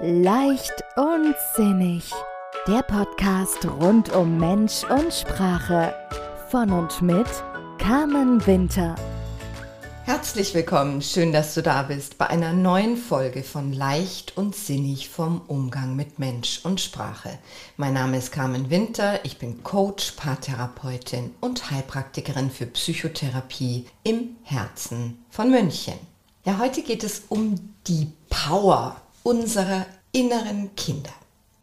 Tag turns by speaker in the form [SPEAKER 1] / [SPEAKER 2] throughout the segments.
[SPEAKER 1] Leicht und sinnig. Der Podcast rund um Mensch und Sprache. Von und mit Carmen Winter.
[SPEAKER 2] Herzlich willkommen, schön, dass du da bist bei einer neuen Folge von Leicht und Sinnig vom Umgang mit Mensch und Sprache. Mein Name ist Carmen Winter, ich bin Coach, Paartherapeutin und Heilpraktikerin für Psychotherapie im Herzen von München. Ja, heute geht es um die Power unserer inneren Kinder.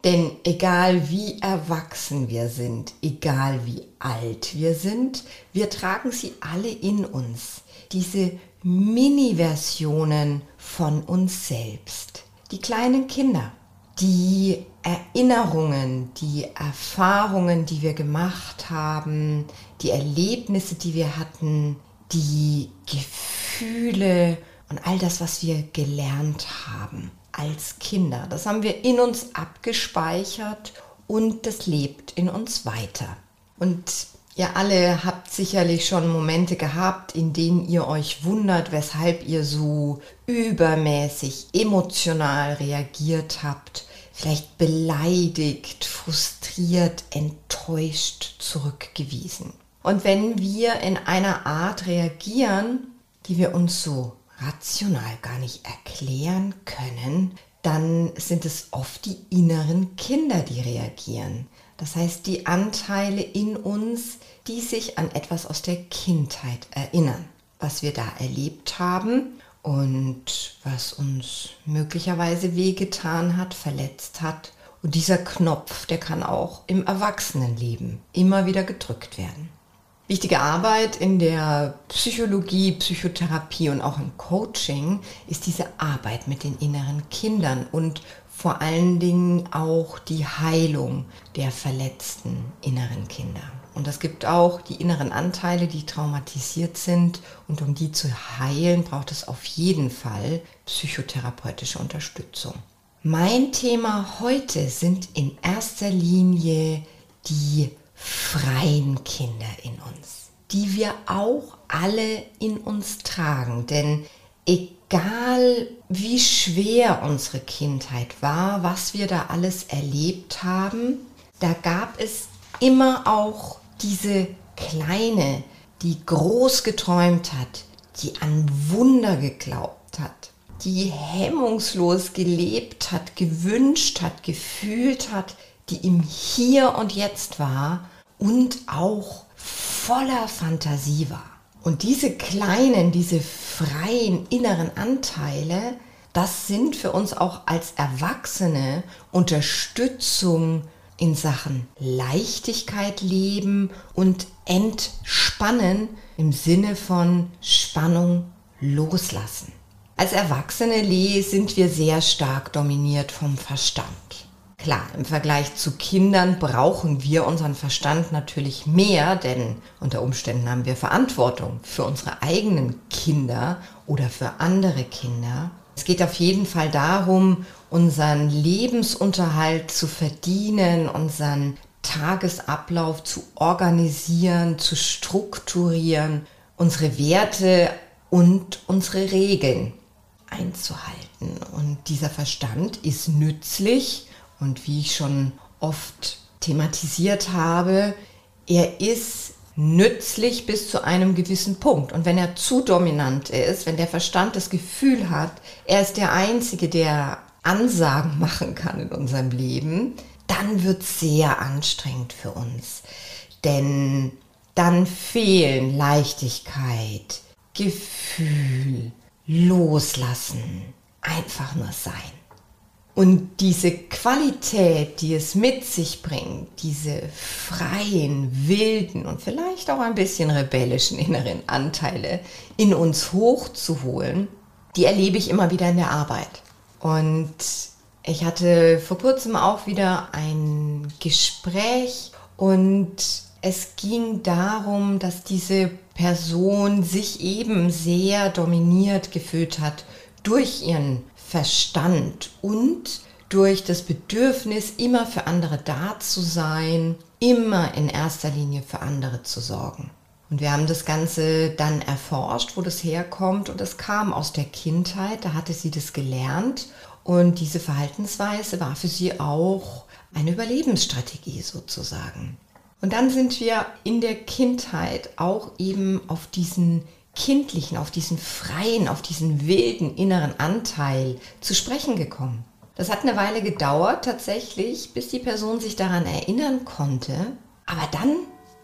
[SPEAKER 2] Denn egal wie erwachsen wir sind, egal wie alt wir sind, wir tragen sie alle in uns. Diese Mini-Versionen von uns selbst. Die kleinen Kinder, die Erinnerungen, die Erfahrungen, die wir gemacht haben, die Erlebnisse, die wir hatten, die Gefühle und all das, was wir gelernt haben als Kinder. Das haben wir in uns abgespeichert und das lebt in uns weiter. Und ihr alle habt sicherlich schon Momente gehabt, in denen ihr euch wundert, weshalb ihr so übermäßig emotional reagiert habt, vielleicht beleidigt, frustriert, enttäuscht zurückgewiesen. Und wenn wir in einer Art reagieren, die wir uns so rational gar nicht erklären können, dann sind es oft die inneren Kinder, die reagieren. Das heißt, die Anteile in uns, die sich an etwas aus der Kindheit erinnern, was wir da erlebt haben und was uns möglicherweise wehgetan hat, verletzt hat. Und dieser Knopf, der kann auch im Erwachsenenleben immer wieder gedrückt werden. Wichtige Arbeit in der Psychologie, Psychotherapie und auch im Coaching ist diese Arbeit mit den inneren Kindern und vor allen Dingen auch die Heilung der verletzten inneren Kinder. Und es gibt auch die inneren Anteile, die traumatisiert sind. Und um die zu heilen, braucht es auf jeden Fall psychotherapeutische Unterstützung. Mein Thema heute sind in erster Linie die freien Kinder in uns, die wir auch alle in uns tragen. Denn egal wie schwer unsere Kindheit war, was wir da alles erlebt haben, da gab es immer auch diese kleine, die groß geträumt hat, die an Wunder geglaubt hat, die hemmungslos gelebt hat, gewünscht hat, gefühlt hat, die im Hier und Jetzt war und auch voller Fantasie war. Und diese kleinen, diese freien inneren Anteile, das sind für uns auch als Erwachsene Unterstützung in Sachen Leichtigkeit leben und entspannen im Sinne von Spannung loslassen. Als Erwachsene sind wir sehr stark dominiert vom Verstand. Klar, im Vergleich zu Kindern brauchen wir unseren Verstand natürlich mehr, denn unter Umständen haben wir Verantwortung für unsere eigenen Kinder oder für andere Kinder. Es geht auf jeden Fall darum, unseren Lebensunterhalt zu verdienen, unseren Tagesablauf zu organisieren, zu strukturieren, unsere Werte und unsere Regeln einzuhalten. Und dieser Verstand ist nützlich und wie ich schon oft thematisiert habe, er ist nützlich bis zu einem gewissen Punkt. Und wenn er zu dominant ist, wenn der Verstand das Gefühl hat, er ist der Einzige, der Ansagen machen kann in unserem Leben, dann wird es sehr anstrengend für uns. Denn dann fehlen Leichtigkeit, Gefühl, Loslassen, einfach nur sein. Und diese Qualität, die es mit sich bringt, diese freien, wilden und vielleicht auch ein bisschen rebellischen inneren Anteile in uns hochzuholen, die erlebe ich immer wieder in der Arbeit. Und ich hatte vor kurzem auch wieder ein Gespräch und es ging darum, dass diese Person sich eben sehr dominiert gefühlt hat durch ihren Verstand und durch das Bedürfnis, immer für andere da zu sein, immer in erster Linie für andere zu sorgen. Und wir haben das Ganze dann erforscht, wo das herkommt. Und es kam aus der Kindheit, da hatte sie das gelernt. Und diese Verhaltensweise war für sie auch eine Überlebensstrategie sozusagen. Und dann sind wir in der Kindheit auch eben auf diesen kindlichen, auf diesen freien, auf diesen wilden inneren Anteil zu sprechen gekommen. Das hat eine Weile gedauert tatsächlich, bis die Person sich daran erinnern konnte. Aber dann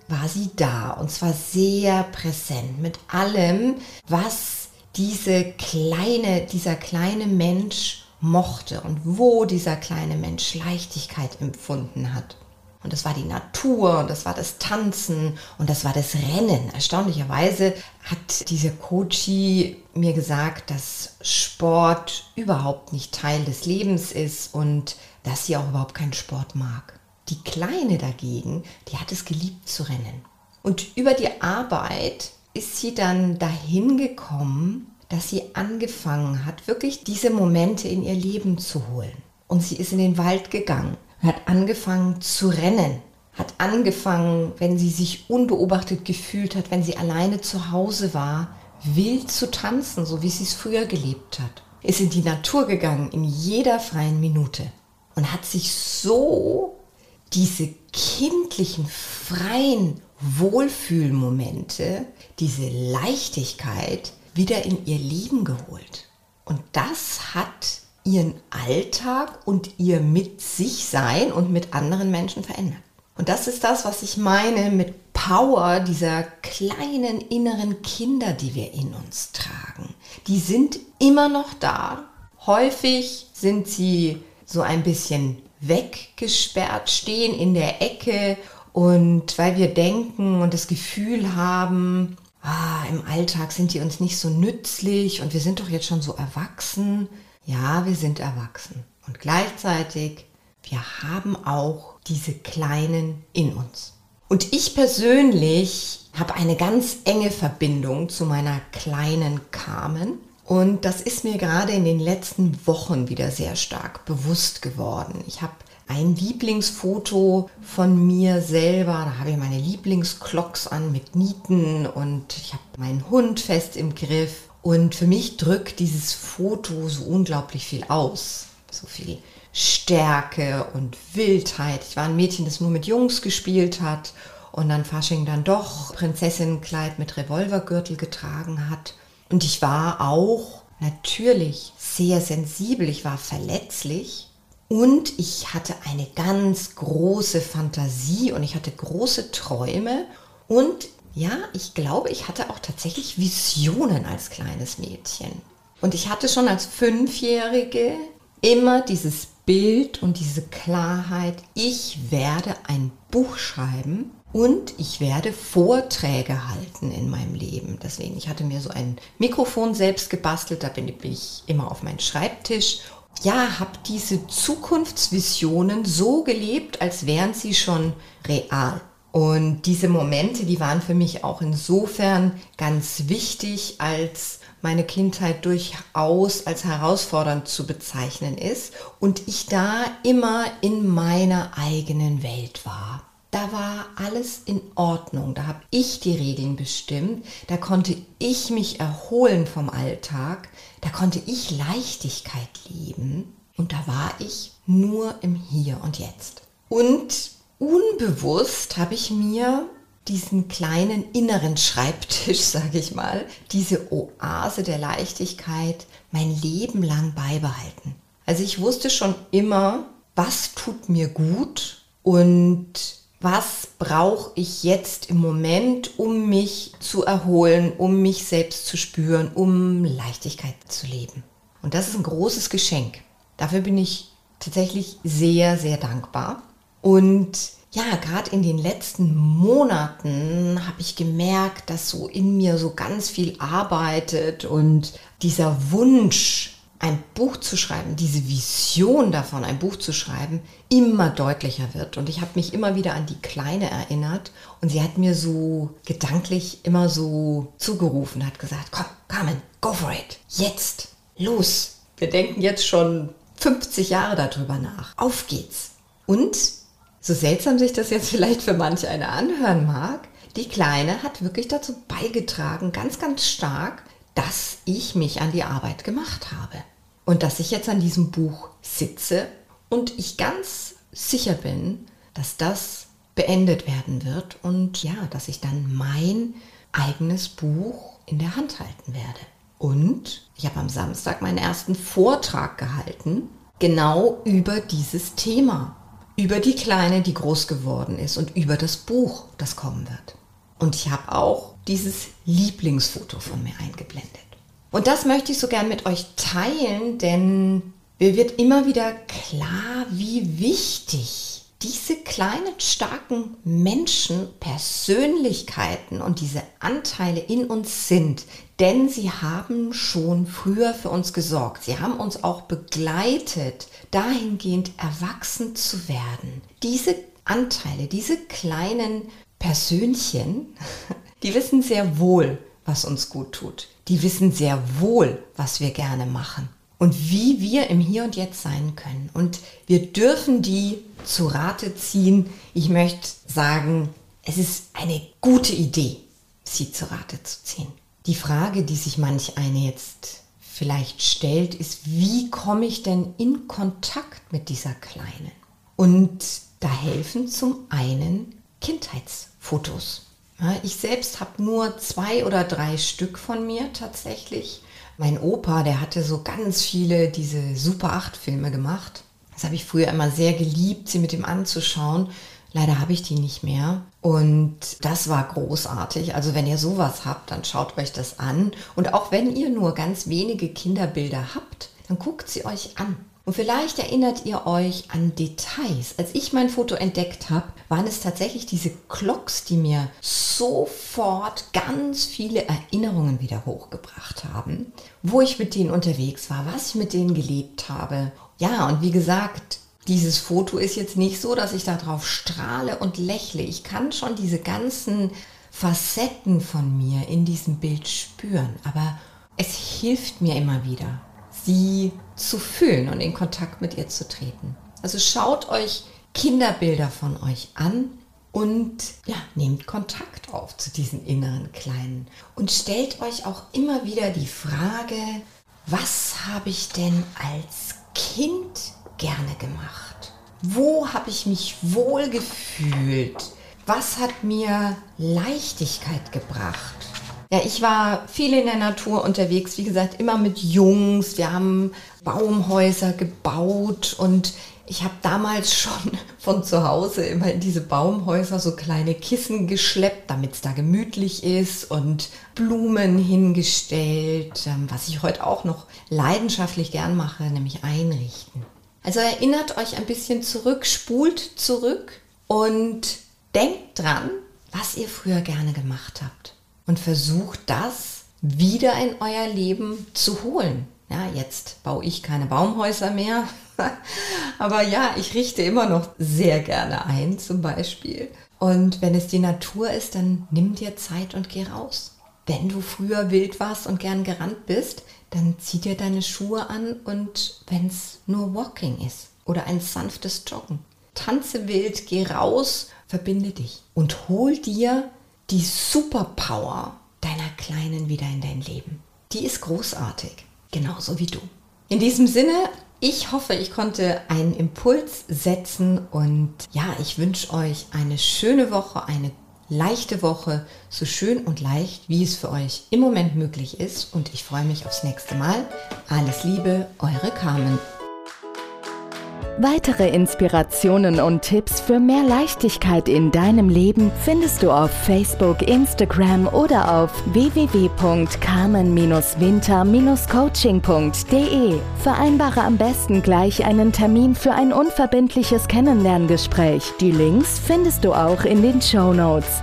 [SPEAKER 2] war sie da und zwar sehr präsent mit allem, was diese kleine, dieser kleine Mensch mochte und wo dieser kleine Mensch Leichtigkeit empfunden hat. Und das war die Natur und das war das Tanzen und das war das Rennen. Erstaunlicherweise hat dieser Coachie mir gesagt, dass Sport überhaupt nicht Teil des Lebens ist und dass sie auch überhaupt keinen Sport mag. Die Kleine dagegen, die hat es geliebt zu rennen. Und über die Arbeit ist sie dann dahin gekommen, dass sie angefangen hat, wirklich diese Momente in ihr Leben zu holen. Und sie ist in den Wald gegangen hat angefangen zu rennen, hat angefangen, wenn sie sich unbeobachtet gefühlt hat, wenn sie alleine zu Hause war, wild zu tanzen, so wie sie es früher gelebt hat. Ist in die Natur gegangen in jeder freien Minute und hat sich so diese kindlichen, freien Wohlfühlmomente, diese Leichtigkeit wieder in ihr Leben geholt. Und das hat ihren Alltag und ihr mit sich sein und mit anderen Menschen verändern. Und das ist das, was ich meine mit Power dieser kleinen inneren Kinder, die wir in uns tragen. Die sind immer noch da. Häufig sind sie so ein bisschen weggesperrt, stehen in der Ecke und weil wir denken und das Gefühl haben, ah, im Alltag sind die uns nicht so nützlich und wir sind doch jetzt schon so erwachsen, ja, wir sind erwachsen. Und gleichzeitig, wir haben auch diese Kleinen in uns. Und ich persönlich habe eine ganz enge Verbindung zu meiner kleinen Carmen. Und das ist mir gerade in den letzten Wochen wieder sehr stark bewusst geworden. Ich habe ein Lieblingsfoto von mir selber. Da habe ich meine Lieblingsklocks an mit Nieten und ich habe meinen Hund fest im Griff. Und für mich drückt dieses Foto so unglaublich viel aus. So viel Stärke und Wildheit. Ich war ein Mädchen, das nur mit Jungs gespielt hat und dann Fasching dann doch Prinzessinnenkleid mit Revolvergürtel getragen hat. Und ich war auch natürlich sehr sensibel, ich war verletzlich und ich hatte eine ganz große Fantasie und ich hatte große Träume und ja, ich glaube, ich hatte auch tatsächlich Visionen als kleines Mädchen. Und ich hatte schon als Fünfjährige immer dieses Bild und diese Klarheit, ich werde ein Buch schreiben und ich werde Vorträge halten in meinem Leben. Deswegen, ich hatte mir so ein Mikrofon selbst gebastelt, da bin ich immer auf meinen Schreibtisch. Ja, habe diese Zukunftsvisionen so gelebt, als wären sie schon real. Und diese Momente, die waren für mich auch insofern ganz wichtig, als meine Kindheit durchaus als herausfordernd zu bezeichnen ist und ich da immer in meiner eigenen Welt war. Da war alles in Ordnung, da habe ich die Regeln bestimmt, da konnte ich mich erholen vom Alltag, da konnte ich Leichtigkeit leben und da war ich nur im Hier und Jetzt. Und unbewusst habe ich mir diesen kleinen inneren Schreibtisch, sage ich mal, diese Oase der Leichtigkeit mein Leben lang beibehalten. Also ich wusste schon immer, was tut mir gut und was brauche ich jetzt im Moment, um mich zu erholen, um mich selbst zu spüren, um Leichtigkeit zu leben. Und das ist ein großes Geschenk. Dafür bin ich tatsächlich sehr, sehr dankbar. Und ja, gerade in den letzten Monaten habe ich gemerkt, dass so in mir so ganz viel arbeitet und dieser Wunsch, ein Buch zu schreiben, diese Vision davon, ein Buch zu schreiben, immer deutlicher wird. Und ich habe mich immer wieder an die Kleine erinnert und sie hat mir so gedanklich immer so zugerufen, hat gesagt, komm, Carmen, go for it, jetzt, los. Wir denken jetzt schon 50 Jahre darüber nach. Auf geht's. Und so seltsam sich das jetzt vielleicht für manche eine anhören mag, die Kleine hat wirklich dazu beigetragen, ganz, ganz stark, dass ich mich an die Arbeit gemacht habe. Und dass ich jetzt an diesem Buch sitze und ich ganz sicher bin, dass das beendet werden wird und ja, dass ich dann mein eigenes Buch in der Hand halten werde. Und ich habe am Samstag meinen ersten Vortrag gehalten, genau über dieses Thema, über die Kleine, die groß geworden ist und über das Buch, das kommen wird. Und ich habe auch dieses Lieblingsfoto von mir eingeblendet. Und das möchte ich so gern mit euch teilen, denn mir wird immer wieder klar, wie wichtig diese kleinen, starken Menschen, Persönlichkeiten und diese Anteile in uns sind. Denn sie haben schon früher für uns gesorgt. Sie haben uns auch begleitet, dahingehend erwachsen zu werden. Diese Anteile, diese kleinen Persönchen, die wissen sehr wohl, was uns gut tut. Die wissen sehr wohl, was wir gerne machen und wie wir im Hier und Jetzt sein können. Und wir dürfen die zu Rate ziehen. Ich möchte sagen, es ist eine gute Idee, sie zu Rate zu ziehen. Die Frage, die sich manch eine jetzt vielleicht stellt, ist, wie komme ich denn in Kontakt mit dieser Kleinen? Und da helfen zum einen Kindheitsfotos. ich selbst habe nur zwei oder drei Stück von mir tatsächlich. Mein Opa, der hatte so ganz viele diese Super 8 Filme gemacht. Das habe ich früher immer sehr geliebt, sie mit ihm anzuschauen. Leider habe ich die nicht mehr. Und das war großartig. Also wenn ihr sowas habt, dann schaut euch das an. Und auch wenn ihr nur ganz wenige Kinderbilder habt, dann guckt sie euch an. Und vielleicht erinnert ihr euch an Details. Als ich mein Foto entdeckt habe, waren es tatsächlich diese Clocks, die mir sofort ganz viele Erinnerungen wieder hochgebracht haben, wo ich mit denen unterwegs war, was ich mit denen gelebt habe. Ja, und wie gesagt, dieses Foto ist jetzt nicht so, dass ich darauf strahle und lächle. Ich kann schon diese ganzen Facetten von mir in diesem Bild spüren, aber es hilft mir immer wieder sie zu fühlen und in Kontakt mit ihr zu treten. Also schaut euch Kinderbilder von euch an und ja, nehmt Kontakt auf zu diesen inneren Kleinen und stellt euch auch immer wieder die Frage, was habe ich denn als Kind gerne gemacht? Wo habe ich mich wohl gefühlt? Was hat mir Leichtigkeit gebracht? Ja, ich war viel in der Natur unterwegs, wie gesagt, immer mit Jungs. Wir haben Baumhäuser gebaut und ich habe damals schon von zu Hause immer in diese Baumhäuser so kleine Kissen geschleppt, damit es da gemütlich ist und Blumen hingestellt, ähm, was ich heute auch noch leidenschaftlich gern mache, nämlich einrichten. Also erinnert euch ein bisschen zurück, spult zurück und denkt dran, was ihr früher gerne gemacht habt und versucht das wieder in euer Leben zu holen. Ja, jetzt baue ich keine Baumhäuser mehr, aber ja, ich richte immer noch sehr gerne ein zum Beispiel. Und wenn es die Natur ist, dann nimm dir Zeit und geh raus. Wenn du früher wild warst und gern gerannt bist, dann zieh dir deine Schuhe an und wenn es nur Walking ist oder ein sanftes Joggen. Tanze wild, geh raus, verbinde dich und hol dir die Superpower deiner Kleinen wieder in dein Leben. Die ist großartig, genauso wie du. In diesem Sinne, ich hoffe, ich konnte einen Impuls setzen und ja, ich wünsche euch eine schöne Woche, eine leichte Woche, so schön und leicht, wie es für euch im Moment möglich ist. Und ich freue mich aufs nächste Mal. Alles Liebe, eure Carmen.
[SPEAKER 1] Weitere Inspirationen und Tipps für mehr Leichtigkeit in deinem Leben findest du auf Facebook, Instagram oder auf www.carmen-winter-coaching.de. Vereinbare am besten gleich einen Termin für ein unverbindliches Kennenlerngespräch. Die Links findest du auch in den Show Notes.